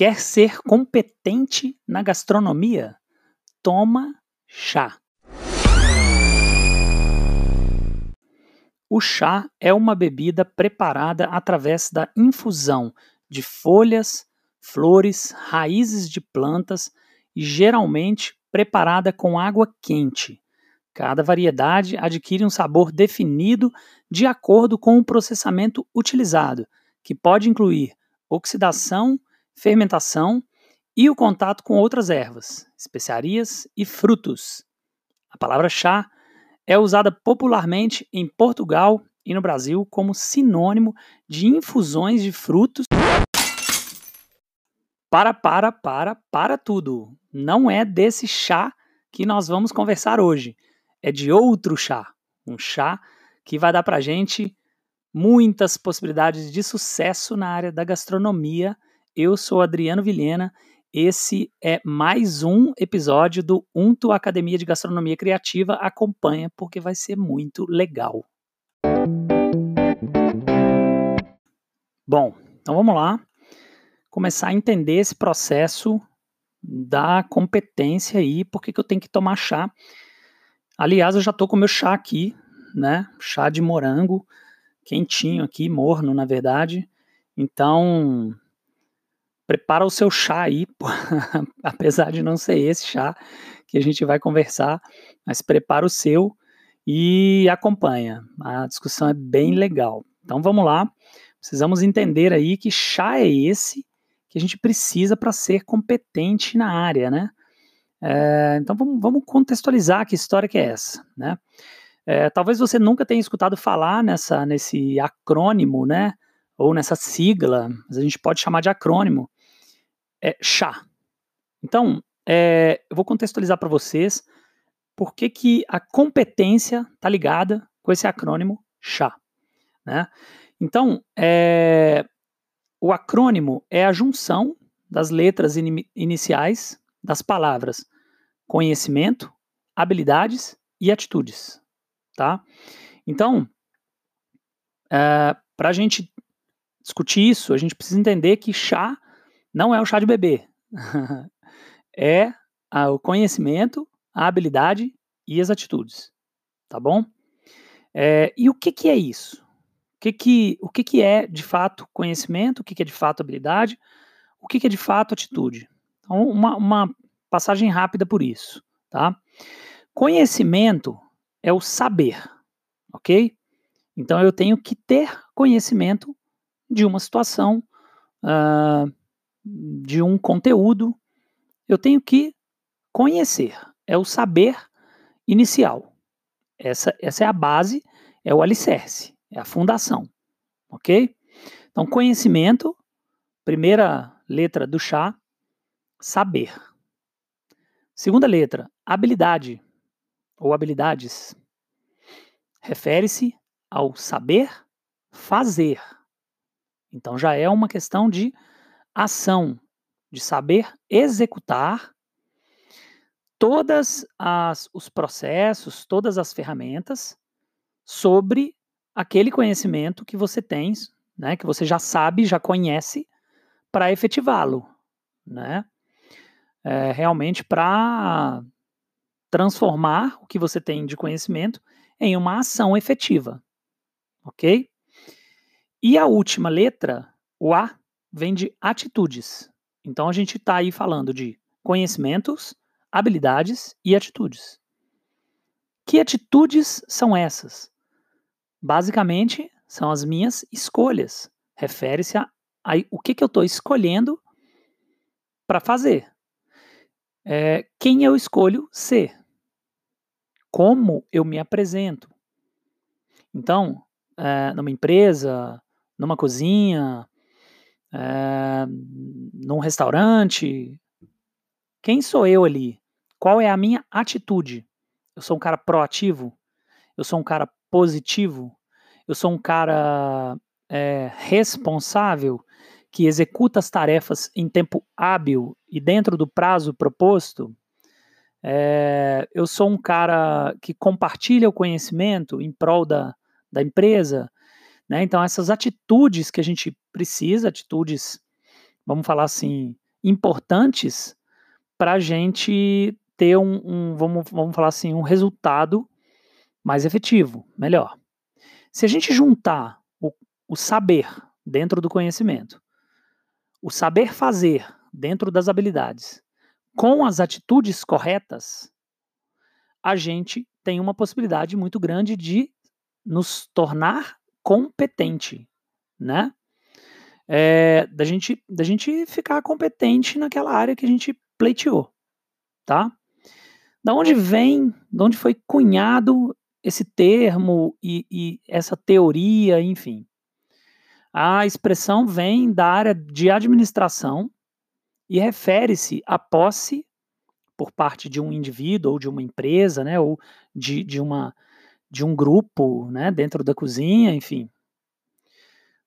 Quer ser competente na gastronomia? Toma chá. O chá é uma bebida preparada através da infusão de folhas, flores, raízes de plantas e geralmente preparada com água quente. Cada variedade adquire um sabor definido de acordo com o processamento utilizado, que pode incluir oxidação, fermentação e o contato com outras ervas, especiarias e frutos. A palavra chá é usada popularmente em Portugal e no Brasil como sinônimo de infusões de frutos. Para, para, para, para tudo. Não é desse chá que nós vamos conversar hoje é de outro chá. Um chá que vai dar para gente muitas possibilidades de sucesso na área da gastronomia. Eu sou Adriano Vilhena. Esse é mais um episódio do Unto Academia de Gastronomia Criativa. Acompanha porque vai ser muito legal. Bom, então vamos lá começar a entender esse processo da competência aí, por que eu tenho que tomar chá Aliás, eu já tô com meu chá aqui, né? Chá de morango, quentinho aqui, morno, na verdade. Então, prepara o seu chá aí, apesar de não ser esse chá que a gente vai conversar, mas prepara o seu e acompanha. A discussão é bem legal. Então vamos lá. Precisamos entender aí que chá é esse que a gente precisa para ser competente na área, né? É, então vamos, vamos, contextualizar que história que é essa, né? É, talvez você nunca tenha escutado falar nessa, nesse acrônimo, né? Ou nessa sigla, mas a gente pode chamar de acrônimo, é chá. Então, é, eu vou contextualizar para vocês por que, que a competência está ligada com esse acrônimo chá, né? Então, é, o acrônimo é a junção das letras in, iniciais das palavras conhecimento, habilidades e atitudes, tá? Então, é, para a gente discutir isso, a gente precisa entender que chá não é o chá de bebê, é o conhecimento, a habilidade e as atitudes, tá bom? É, e o que, que é isso? O que, que, o que, que é de fato conhecimento? O que, que é de fato habilidade? O que, que é de fato atitude? Então, uma, uma passagem rápida por isso, tá? Conhecimento é o saber, ok? Então eu tenho que ter conhecimento de uma situação, uh, de um conteúdo, eu tenho que conhecer, é o saber inicial. Essa, essa é a base, é o alicerce, é a fundação, ok? Então, conhecimento, primeira letra do chá, saber. Segunda letra, habilidade ou habilidades. Refere-se ao saber fazer. Então já é uma questão de ação, de saber executar todas as, os processos, todas as ferramentas sobre aquele conhecimento que você tem, né, que você já sabe, já conhece, para efetivá-lo, né? é, realmente para transformar o que você tem de conhecimento em uma ação efetiva. Ok? E a última letra, o A, vem de atitudes. Então a gente está aí falando de conhecimentos, habilidades e atitudes. Que atitudes são essas? Basicamente, são as minhas escolhas. Refere-se a, a, o que, que eu estou escolhendo para fazer é, quem eu escolho ser, como eu me apresento. Então, é, numa empresa, numa cozinha, é, num restaurante, quem sou eu ali? Qual é a minha atitude? Eu sou um cara proativo? Eu sou um cara positivo? Eu sou um cara é, responsável? que executa as tarefas em tempo hábil e dentro do prazo proposto. É, eu sou um cara que compartilha o conhecimento em prol da, da empresa. Né? Então, essas atitudes que a gente precisa, atitudes, vamos falar assim, importantes para a gente ter um, um, vamos, vamos falar assim, um resultado mais efetivo, melhor. Se a gente juntar o, o saber dentro do conhecimento, o saber fazer dentro das habilidades, com as atitudes corretas, a gente tem uma possibilidade muito grande de nos tornar competente, né? É, da, gente, da gente ficar competente naquela área que a gente pleiteou, tá? Da onde vem, de onde foi cunhado esse termo e, e essa teoria, enfim. A expressão vem da área de administração e refere-se à posse por parte de um indivíduo ou de uma empresa, né, ou de, de, uma, de um grupo né, dentro da cozinha, enfim,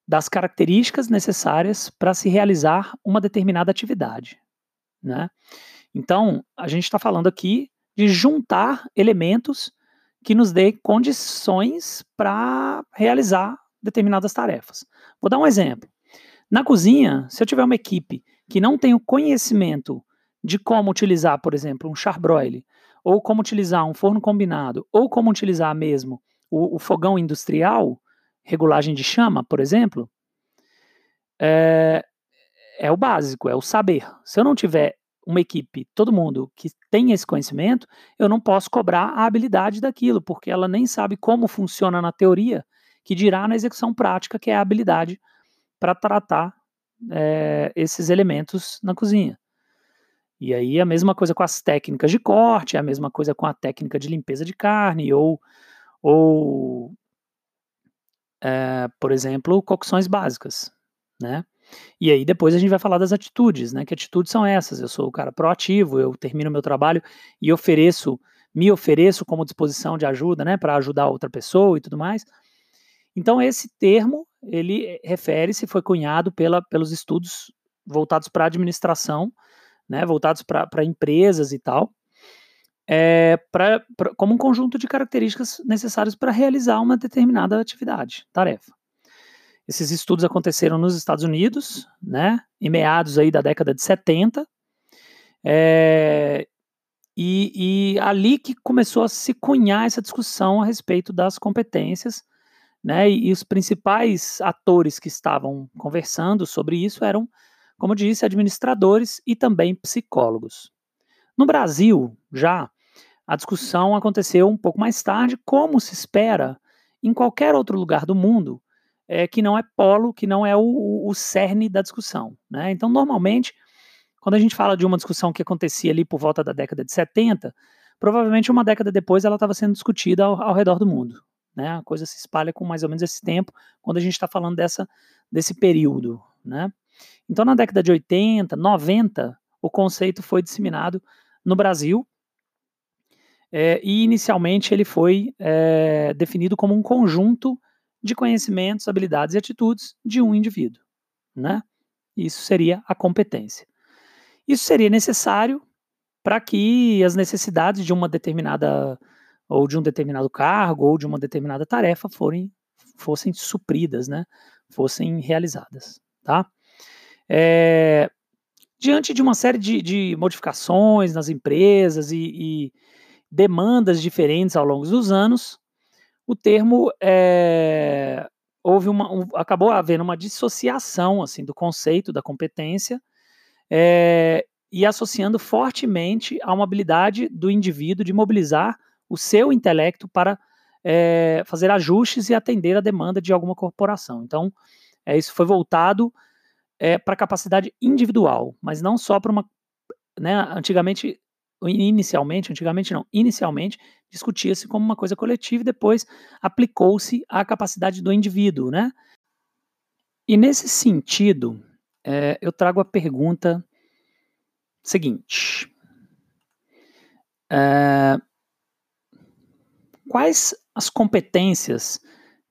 das características necessárias para se realizar uma determinada atividade. Né? Então, a gente está falando aqui de juntar elementos que nos dê condições para realizar determinadas tarefas. Vou dar um exemplo. Na cozinha, se eu tiver uma equipe que não tem o conhecimento de como utilizar, por exemplo, um charbroil, ou como utilizar um forno combinado, ou como utilizar mesmo o, o fogão industrial, regulagem de chama, por exemplo, é, é o básico, é o saber. Se eu não tiver uma equipe, todo mundo que tem esse conhecimento, eu não posso cobrar a habilidade daquilo, porque ela nem sabe como funciona na teoria, que dirá na execução prática, que é a habilidade para tratar é, esses elementos na cozinha. E aí a mesma coisa com as técnicas de corte, a mesma coisa com a técnica de limpeza de carne, ou, ou é, por exemplo, cocções básicas, né? E aí depois a gente vai falar das atitudes, né? Que atitudes são essas? Eu sou o cara proativo, eu termino meu trabalho e ofereço, me ofereço como disposição de ajuda, né? Para ajudar outra pessoa e tudo mais. Então esse termo ele refere-se, foi cunhado pela, pelos estudos voltados para a administração, né? Voltados para empresas e tal. É, pra, pra, como um conjunto de características necessárias para realizar uma determinada atividade, tarefa. Esses estudos aconteceram nos Estados Unidos, né, em meados aí da década de 70, é, e, e, ali que começou a se cunhar essa discussão a respeito das competências, né, e, e os principais atores que estavam conversando sobre isso eram, como disse, administradores e também psicólogos. No Brasil, já, a discussão aconteceu um pouco mais tarde, como se espera em qualquer outro lugar do mundo, é, que não é polo, que não é o, o cerne da discussão. Né? Então, normalmente, quando a gente fala de uma discussão que acontecia ali por volta da década de 70, provavelmente uma década depois ela estava sendo discutida ao, ao, redor do mundo. Né? A coisa se espalha com mais ou menos esse tempo, quando a gente está falando dessa, desse período. Né? Então, na década de 80, 90, o conceito foi disseminado no Brasil, é, e inicialmente ele foi é, definido como um conjunto de conhecimentos, habilidades e atitudes de um indivíduo. Né? Isso seria a competência. Isso seria necessário para que as necessidades de uma determinada ou de um determinado cargo ou de uma determinada tarefa forem, fossem supridas, né? fossem realizadas. Tá? É, diante de uma série de, de modificações nas empresas e, e, demandas diferentes ao longo dos anos, o termo é, houve uma, um, acabou havendo uma dissociação assim do conceito da competência é, e associando fortemente a uma habilidade do indivíduo de mobilizar o seu intelecto para é, fazer ajustes e atender a demanda de alguma corporação. Então, é, isso foi voltado é, para capacidade individual, mas não só para uma. Né, antigamente inicialmente, antigamente não, inicialmente discutia-se como uma coisa coletiva e depois aplicou-se à capacidade do indivíduo, né? E nesse sentido, é, eu trago a pergunta seguinte: é, quais as competências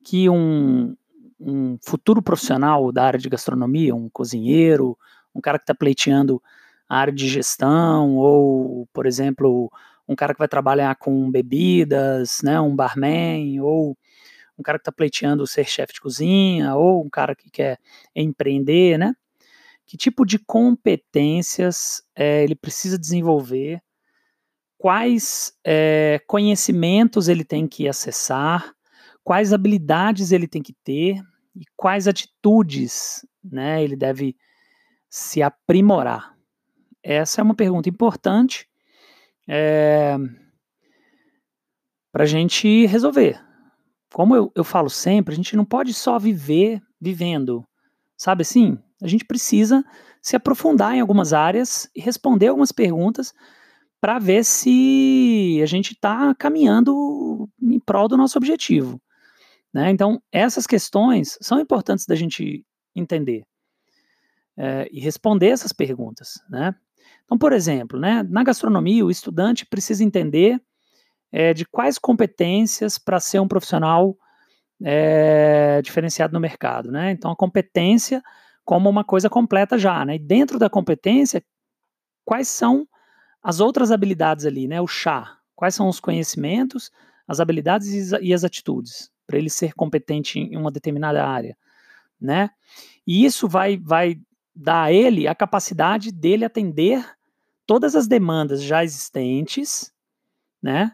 que um, um futuro profissional da área de gastronomia, um cozinheiro, um cara que está pleiteando a área de gestão, ou, por exemplo, um cara que vai trabalhar com bebidas, né, um barman, ou um cara que está pleiteando ser chefe de cozinha, ou um cara que quer empreender, né? que tipo de competências é, ele precisa desenvolver, quais é, conhecimentos ele tem que acessar, quais habilidades ele tem que ter e quais atitudes né, ele deve se aprimorar. Essa é uma pergunta importante é, para a gente resolver. Como eu, eu falo sempre, a gente não pode só viver vivendo, sabe assim? A gente precisa se aprofundar em algumas áreas e responder algumas perguntas para ver se a gente está caminhando em prol do nosso objetivo. Né? Então, essas questões são importantes da gente entender é, e responder essas perguntas. Né? Então, por exemplo, né, na gastronomia, o estudante precisa entender é, de quais competências para ser um profissional é, diferenciado no mercado. Né? Então, a competência como uma coisa completa já. Né? E dentro da competência, quais são as outras habilidades ali, né? o chá? Quais são os conhecimentos, as habilidades e as atitudes para ele ser competente em uma determinada área, né? E isso vai, vai dar a ele a capacidade dele atender todas as demandas já existentes, né?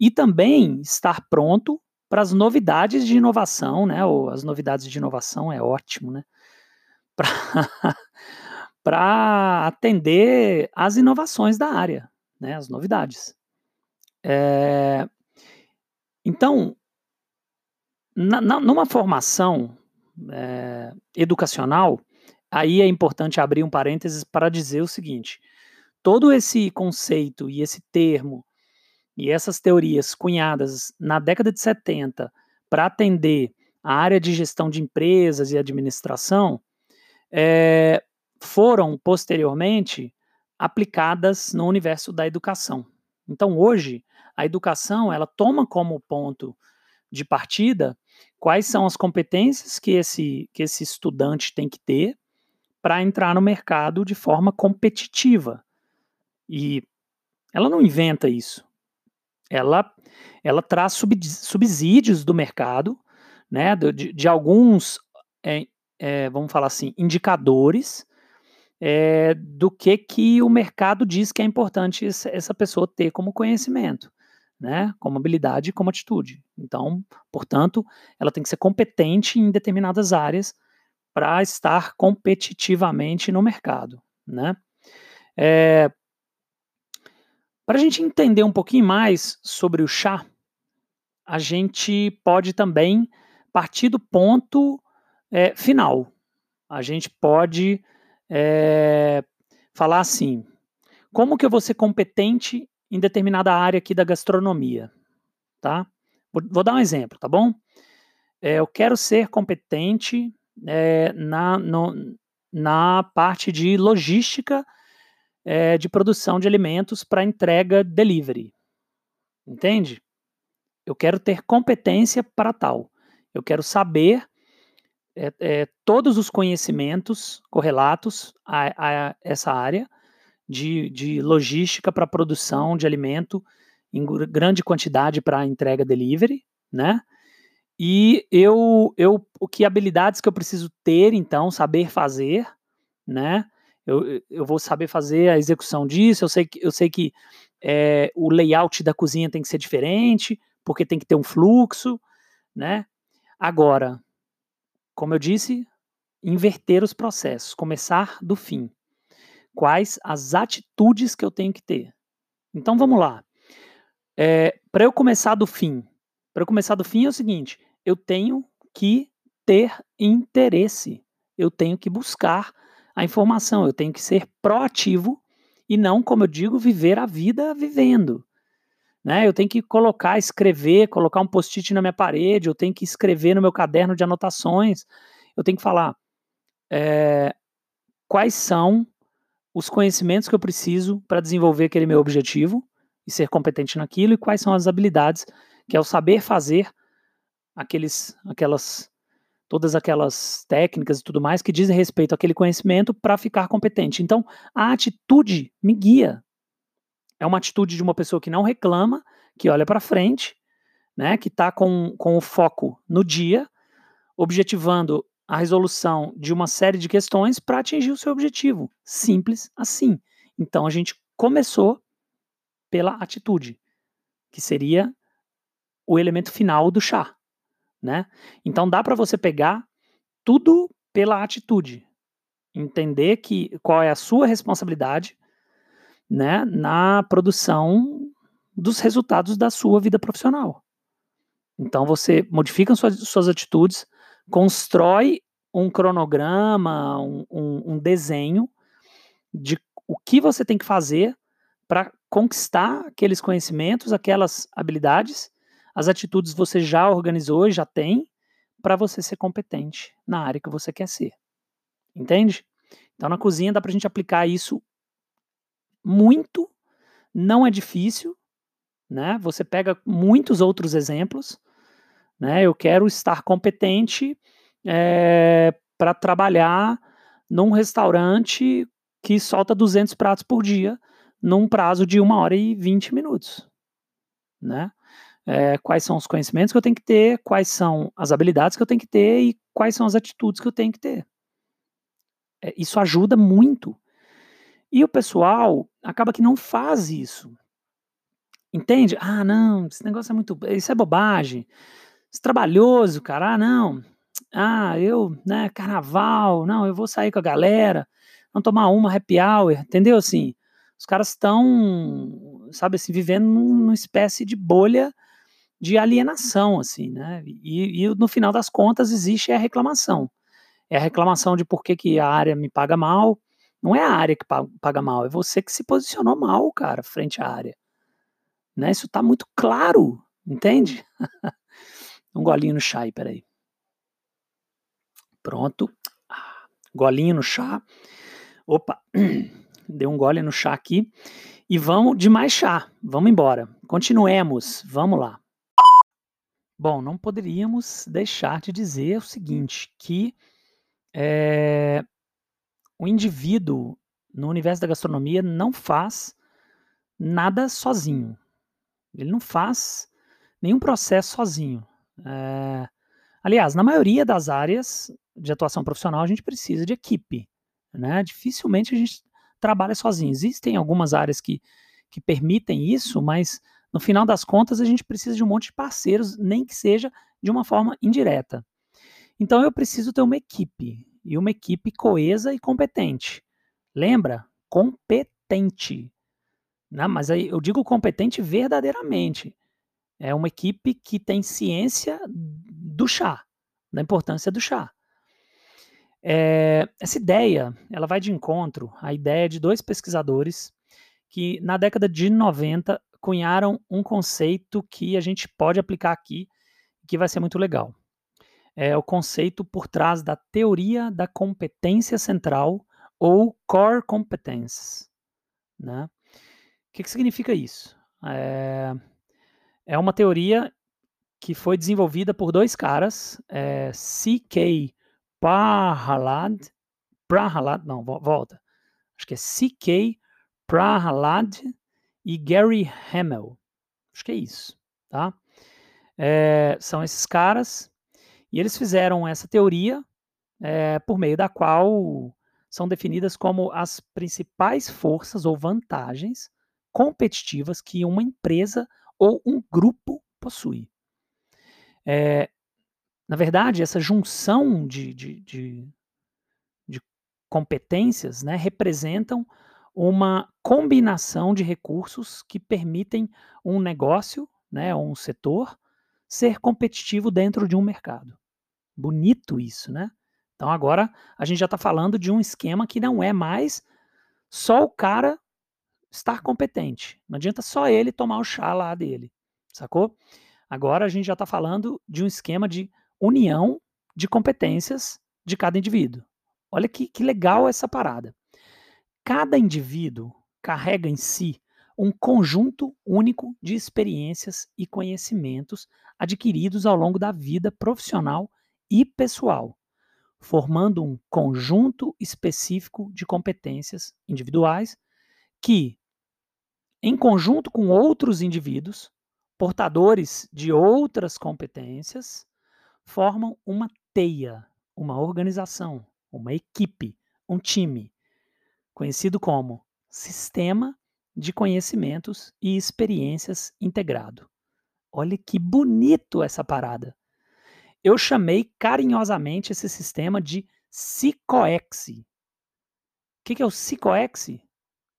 E também estar pronto para as novidades de inovação, né? Ou as novidades de inovação é ótimo, né? Para atender às inovações da área, né? As novidades. É, então, na, na, numa formação é, educacional, aí é importante abrir um parênteses para dizer o seguinte: todo esse conceito e esse termo e essas teorias cunhadas na década de 70 para atender a área de gestão de empresas e administração é, foram posteriormente aplicadas no universo da educação. Então hoje a educação ela toma como ponto de partida quais são as competências que esse, que esse estudante tem que ter para entrar no mercado de forma competitiva. E ela não inventa isso. Ela, ela traz subsídios do mercado, né, de, de alguns, é, é, vamos falar assim, indicadores é, do que, que o mercado diz que é importante essa pessoa ter como conhecimento, né, como habilidade e como atitude. Então, portanto, ela tem que ser competente em determinadas áreas para estar competitivamente no mercado, né? É, para a gente entender um pouquinho mais sobre o chá, a gente pode também partir do ponto é, final. A gente pode é, falar assim: como que eu vou ser competente em determinada área aqui da gastronomia, tá? Vou, dar um exemplo, tá bom? É, eu quero ser competente é, na, no, na parte de logística é, de produção de alimentos para entrega delivery. Entende? Eu quero ter competência para tal. Eu quero saber é, é, todos os conhecimentos correlatos a, a essa área de, de logística para produção de alimento em grande quantidade para entrega delivery, né? E eu, eu, o que habilidades que eu preciso ter, então, saber fazer, né? Eu, eu vou saber fazer a execução disso. Eu sei que, eu sei que é, o layout da cozinha tem que ser diferente, porque tem que ter um fluxo, né? Agora, como eu disse, inverter os processos, começar do fim. Quais as atitudes que eu tenho que ter? Então vamos lá. É, Para eu começar do fim, para eu começar do fim é o seguinte: eu tenho que ter interesse, eu tenho que buscar a informação, eu tenho que ser proativo e não, como eu digo, viver a vida vivendo. Né? Eu tenho que colocar, escrever, colocar um post-it na minha parede, eu tenho que escrever no meu caderno de anotações, eu tenho que falar é, quais são os conhecimentos que eu preciso para desenvolver aquele meu objetivo e ser competente naquilo, e quais são as habilidades, que é o saber fazer aqueles, aquelas, todas aquelas técnicas e tudo mais que dizem respeito àquele conhecimento para ficar competente. Então, a atitude me guia. É uma atitude de uma pessoa que não reclama, que olha para frente, né, que está com, com o foco no dia, objetivando a resolução de uma série de questões para atingir o seu objetivo. Simples assim. Então a gente começou pela atitude, que seria o elemento final do chá, né? Então dá para você pegar tudo pela atitude, entender que qual é a sua responsabilidade, né, na produção dos resultados da sua vida profissional. Então você modifica suas, suas atitudes, constrói um cronograma, um, um, um desenho de o que você tem que fazer para conquistar aqueles conhecimentos, aquelas habilidades, as atitudes você já organizou e já tem para você ser competente na área que você quer ser. Entende? Então na cozinha dá para a gente aplicar isso muito, não é difícil, né? Você pega muitos outros exemplos, né? Eu quero estar competente é, eh, para trabalhar num restaurante que solta 200 pratos por dia num prazo de uma hora e 20 minutos, né? É, quais são os conhecimentos que eu tenho que ter, quais são as habilidades que eu tenho que ter e quais são as atitudes que eu tenho que ter. É, isso ajuda muito. E o pessoal acaba que não faz isso. Entende? Ah, não, esse negócio é muito. Isso é bobagem. Trabalhoso, cara. Ah, não. Ah, eu, né, carnaval. Não, eu vou sair com a galera. Vamos tomar uma happy hour. Entendeu? Assim, os caras estão, sabe assim, vivendo numa espécie de bolha de alienação, assim, né? E, e, no final das contas existe a reclamação. É a reclamação de por que, que a área me paga mal. Não é a área que paga mal, é você que se posicionou mal, cara, frente à área. Né? Isso está muito claro, entende? um golinho no chá aí, peraí. Pronto. Golinho no chá. Opa, deu um gole no chá aqui. E vamos de mais chá. Vamos embora. Continuemos. Vamos lá. Bom, não poderíamos deixar de dizer o seguinte, que é, o indivíduo no universo da gastronomia não faz nada sozinho. Ele não faz nenhum processo sozinho. É, aliás, na maioria das áreas de atuação profissional, a gente precisa de equipe. Né? Dificilmente a gente trabalha sozinho. Existem algumas áreas que, que permitem isso, mas no final das contas a gente precisa de um monte de parceiros, nem que seja de uma forma indireta. Então eu preciso ter uma equipe, e uma equipe coesa e competente. Lembra? Competente. Né? Mas aí eu digo competente verdadeiramente. É uma equipe que tem ciência do chá, da importância do chá. É, essa ideia, ela vai de encontro à ideia de dois pesquisadores que na década de 90 cunharam um conceito que a gente pode aplicar aqui, que vai ser muito legal. É o conceito por trás da teoria da competência central ou core competence. Né? que, que significa isso? É, é uma teoria que foi desenvolvida por dois caras, é, C.K. Prahalad, Prahalad, não, volta, acho que é C.K. Prahalad e Gary Hamel, acho que é isso, tá? É, são esses caras, e eles fizeram essa teoria é, por meio da qual são definidas como as principais forças ou vantagens competitivas que uma empresa ou um grupo possui. É, na verdade, essa junção de, de, de, de competências né, representam uma combinação de recursos que permitem um negócio, né, um setor, ser competitivo dentro de um mercado. Bonito isso, né? Então agora a gente já está falando de um esquema que não é mais só o cara estar competente. Não adianta só ele tomar o chá lá dele, sacou? Agora a gente já está falando de um esquema de união de competências de cada indivíduo. Olha que, que legal essa parada. Cada indivíduo carrega em si um conjunto único de experiências e conhecimentos adquiridos ao longo da vida profissional e pessoal, formando um conjunto específico de competências individuais que, em conjunto com outros indivíduos, portadores de outras competências, formam uma teia uma organização, uma equipe, um time, conhecido como Sistema de Conhecimentos e Experiências Integrado. Olha que bonito essa parada. Eu chamei carinhosamente esse sistema de SICOEX. O que é o SICOEX?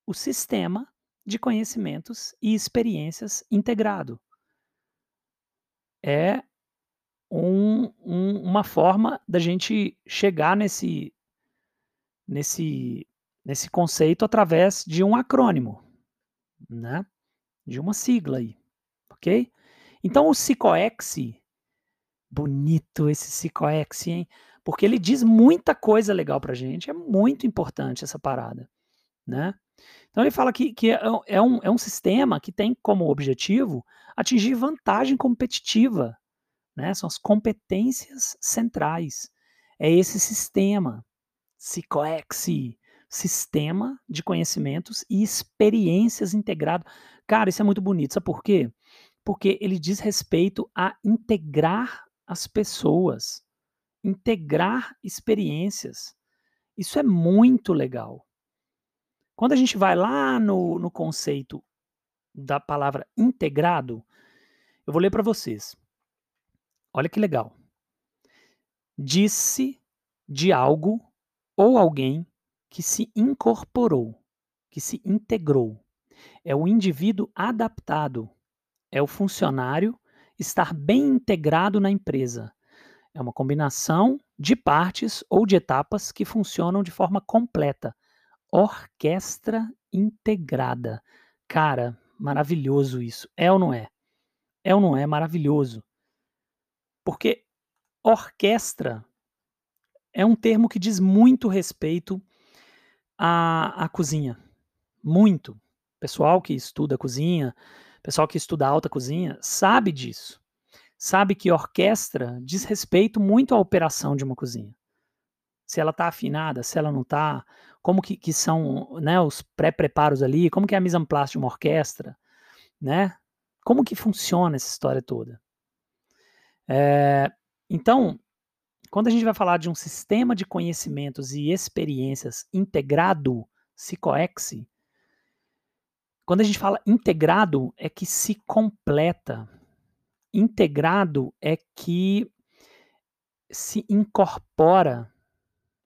O Sistema de Conhecimentos e Experiências Integrado. É um, um, uma forma da gente chegar nesse, nesse, nesse conceito através de um acrônimo, né? de uma sigla aí, ok? Então o SICOEX, bonito esse SICOEX, hein? Porque ele diz muita coisa legal pra gente, é muito importante essa parada, né? Então ele fala que, que é, é, um, é um sistema que tem como objetivo atingir vantagem competitiva né? São as competências centrais. É esse sistema, SICOEX, Sistema de Conhecimentos e Experiências Integrado. Cara, isso é muito bonito. Sabe por quê? Porque ele diz respeito a integrar as pessoas, integrar experiências. Isso é muito legal. Quando a gente vai lá no, no conceito da palavra integrado, eu vou ler para vocês. Olha que legal. Disse de algo ou alguém que se incorporou, que se integrou. É o indivíduo adaptado, é o funcionário estar bem integrado na empresa. É uma combinação de partes ou de etapas que funcionam de forma completa. Orquestra integrada. Cara, maravilhoso isso. É ou não é? É ou não é maravilhoso? Porque orquestra é um termo que diz muito respeito à, à cozinha. Muito. Pessoal que estuda cozinha, pessoal que estuda alta cozinha, sabe disso. Sabe que orquestra diz respeito muito à operação de uma cozinha. Se ela está afinada, se ela não está, como que, que são né, os pré-preparos ali, como que é a mise en place de uma orquestra, né? Como que funciona essa história toda? É, então, quando a gente vai falar de um sistema de conhecimentos e experiências integrado, SICOEX, quando a gente fala integrado, é que se completa. Integrado é que se incorpora,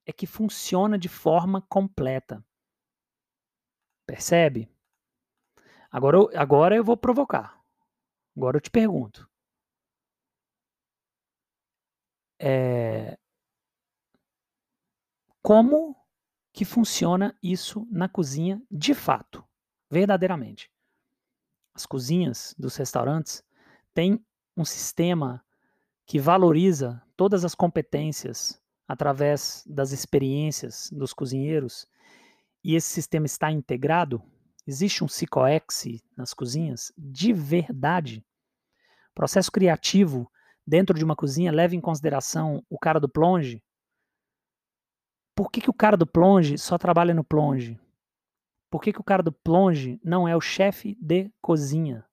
é que funciona de forma completa. Percebe? Agora, agora eu vou provocar. Agora eu te pergunto. É, como que funciona isso na cozinha de fato, verdadeiramente. As cozinhas dos restaurantes têm um sistema que valoriza todas as competências através das experiências dos cozinheiros e esse sistema está integrado? Existe um psicoex nas cozinhas de verdade? Processo criativo dentro de uma cozinha leva em consideração o cara do plonge? Por que, que o cara do plonge só trabalha no plonge? Por que, que o cara do plonge não é o chefe de cozinha?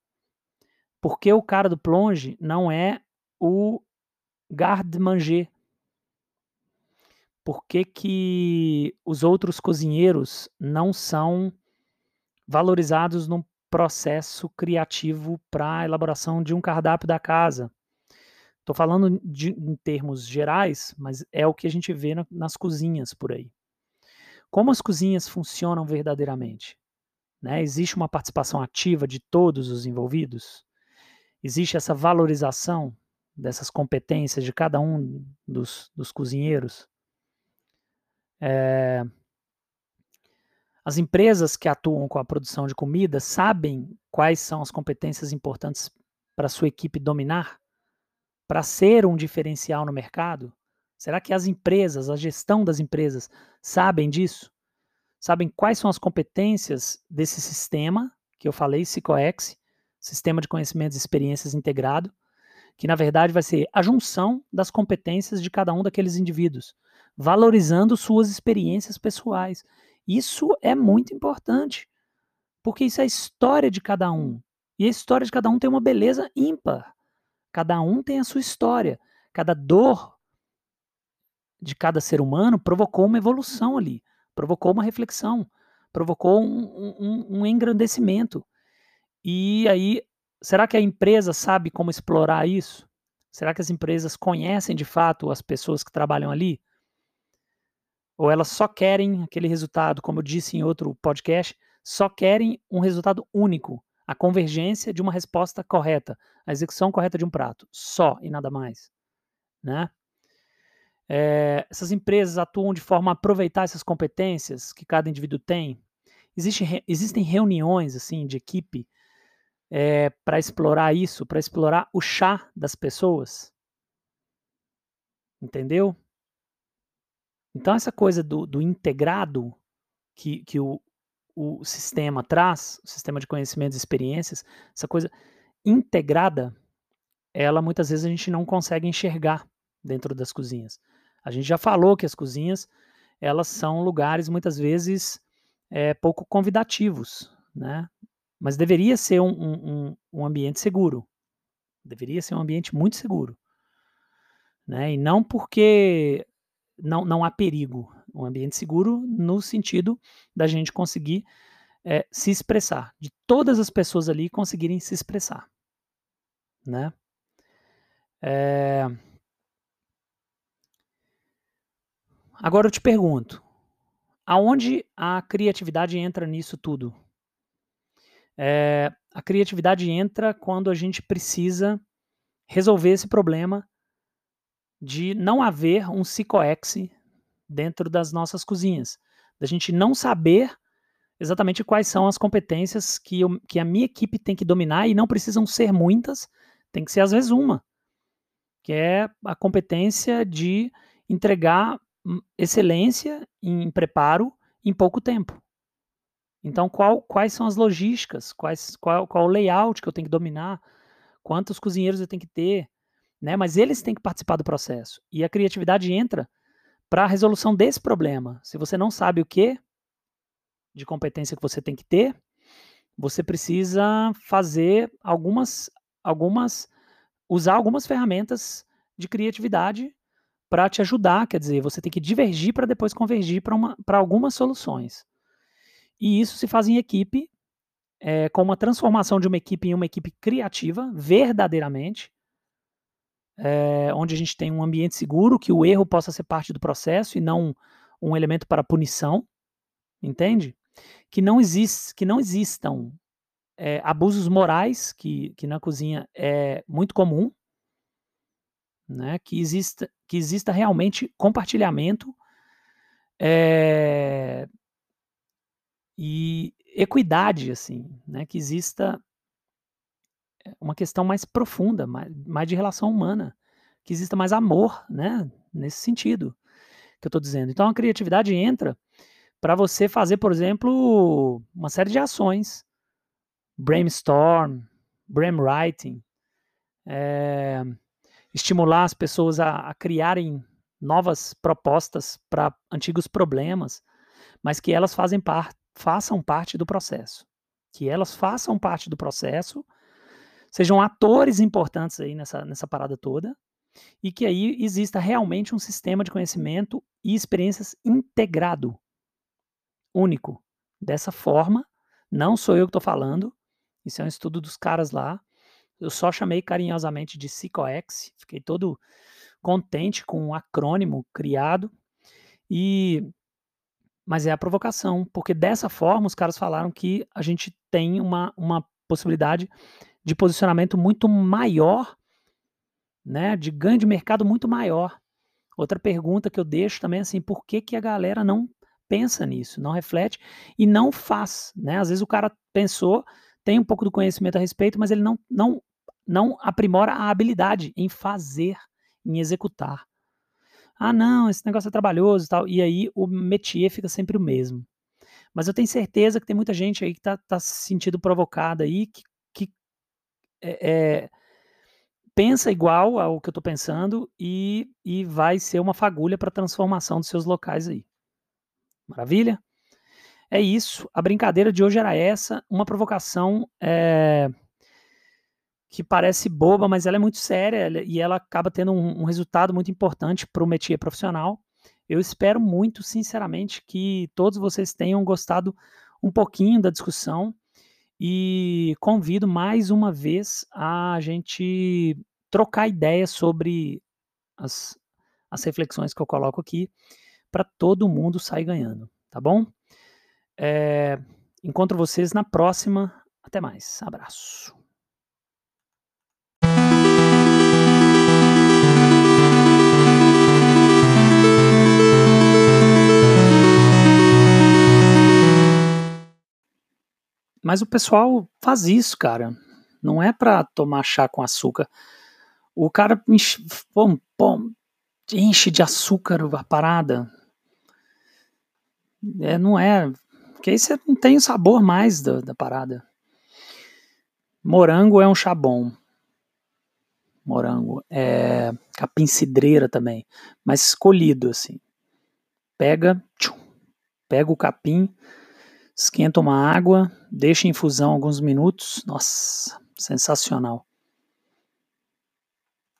Por que o cara do plonge não é o garde-manger? Por que, que os outros cozinheiros não são valorizados no processo criativo para a elaboração de um cardápio da casa? Estou falando de, em termos gerais, mas é o que a gente vê na, nas cozinhas por aí. Como as cozinhas funcionam verdadeiramente? Né? Existe uma participação ativa de todos os envolvidos? Existe essa valorização dessas competências de cada um dos, dos cozinheiros? É... As empresas que atuam com a produção de comida sabem quais são as competências importantes para sua equipe dominar? para ser um diferencial no mercado? Será que as empresas, a gestão das empresas, sabem disso? Sabem quais são as competências desse sistema que eu falei, SICOEX, Sistema de Conhecimentos e Experiências Integrado, que na verdade vai ser a junção das competências de cada um daqueles indivíduos, valorizando suas experiências pessoais. Isso é muito importante, porque isso é a história de cada um. E a história de cada um tem uma beleza ímpar. Cada um tem a sua história. Cada dor de cada ser humano provocou uma evolução ali, provocou uma reflexão, provocou um, um, um engrandecimento. E aí, será que a empresa sabe como explorar isso? Será que as empresas conhecem de fato as pessoas que trabalham ali? Ou elas só querem aquele resultado, como eu disse em outro podcast, só querem um resultado único, a convergência de uma resposta correta, a execução correta de um prato, só e nada mais, né? É, essas empresas atuam de forma a aproveitar essas competências que cada indivíduo tem. Existe, existem reuniões assim de equipe é, para explorar isso, para explorar o chá das pessoas. Entendeu? Então, essa coisa do, do integrado que, que o, o sistema traz, o sistema de conhecimentos e experiências, essa coisa integrada, ela muitas vezes a gente não consegue enxergar dentro das cozinhas. A gente já falou que as cozinhas elas são lugares muitas vezes é, pouco convidativos, né? Mas deveria ser um, um, um, ambiente seguro. Deveria ser um ambiente muito seguro. Né? E não porque não, não há perigo. Um ambiente seguro no sentido da gente conseguir é, se expressar, de todas as pessoas ali conseguirem se expressar. Né? É... Agora eu te pergunto, aonde a criatividade entra nisso tudo? É, a criatividade entra quando a gente precisa resolver esse problema de não haver um psicoex dentro das nossas cozinhas, da gente não saber exatamente quais são as competências que, eu, que a minha equipe tem que dominar e não precisam ser muitas, tem que ser às vezes uma, que é a competência de entregar hum, excelência em preparo em pouco tempo. Então, qual, quais são as logísticas? Quais, qual, qual o layout que eu tenho que dominar? Quantos cozinheiros eu tenho que ter? Né? Mas eles têm que participar do processo. E a criatividade entra para a resolução desse problema. Se você não sabe o que de competência que você tem que ter, você precisa fazer algumas, algumas, usar algumas ferramentas de criatividade para te ajudar. Quer dizer, você tem que divergir para depois convergir para algumas soluções. E isso se faz em equipe, é, com uma transformação de uma equipe em uma equipe criativa, verdadeiramente, é, onde a gente tem um ambiente seguro, que o erro possa ser parte do processo e não um, elemento para punição, entende? Que não, existe, que não existam é, abusos morais, que, que na cozinha é muito comum, né? que, exista, que exista realmente compartilhamento é, e equidade, assim, né? Que exista uma questão mais profunda, mais, mais de relação humana, que exista mais amor, né? Nesse sentido que eu estou dizendo. Então a criatividade entra para você fazer, por exemplo, uma série de ações, brainstorm, brainwriting, é, estimular as pessoas a, a criarem novas propostas para antigos problemas, mas que elas fazem parte façam parte do processo. Que elas façam parte do processo, sejam atores importantes aí nessa, nessa parada toda, e que aí exista realmente um sistema de conhecimento e experiências integrado, único. Dessa forma, não sou eu que estou falando, isso é um estudo dos caras lá. Eu só chamei carinhosamente de PsicoX, fiquei todo contente com o um acrônimo criado. E mas é a provocação, porque dessa forma os caras falaram que a gente tem uma, uma possibilidade de posicionamento muito maior, né, de ganho de mercado muito maior. Outra pergunta que eu deixo também é assim, por que, que a galera não pensa nisso, não reflete e não faz, né? Às vezes o cara pensou, tem um pouco do conhecimento a respeito, mas ele não, não, não aprimora a habilidade em fazer, em executar. Ah, não, esse negócio é trabalhoso e tal. E aí o métier fica sempre o mesmo. Mas eu tenho certeza que tem muita gente aí que está tá se sentindo provocada aí, que, é, é, pensa igual ao que eu estou pensando e, e vai ser uma fagulha para a transformação dos seus locais aí. Maravilha? É isso. A brincadeira de hoje era essa, uma provocação. É, que parece boba, mas ela é muito séria e ela acaba tendo um, um resultado muito importante para o métier profissional. Eu espero muito, sinceramente, que todos vocês tenham gostado um pouquinho da discussão e convido mais uma vez a gente trocar ideias sobre as, as reflexões que eu coloco aqui para todo mundo sair ganhando, tá bom? É, encontro vocês na próxima. Até mais. Abraço. Mas o pessoal faz isso, cara. Não é para tomar chá com açúcar. O cara enche, pô, pô, enche de açúcar a parada. É, não é. Porque aí você não tem o sabor mais da, da parada. Morango é um chá bom. Morango. É capim cidreira também. Mas escolhido, assim. Pega, tchum, pega o capim, esquenta uma água, deixa em infusão alguns minutos. Nossa, sensacional.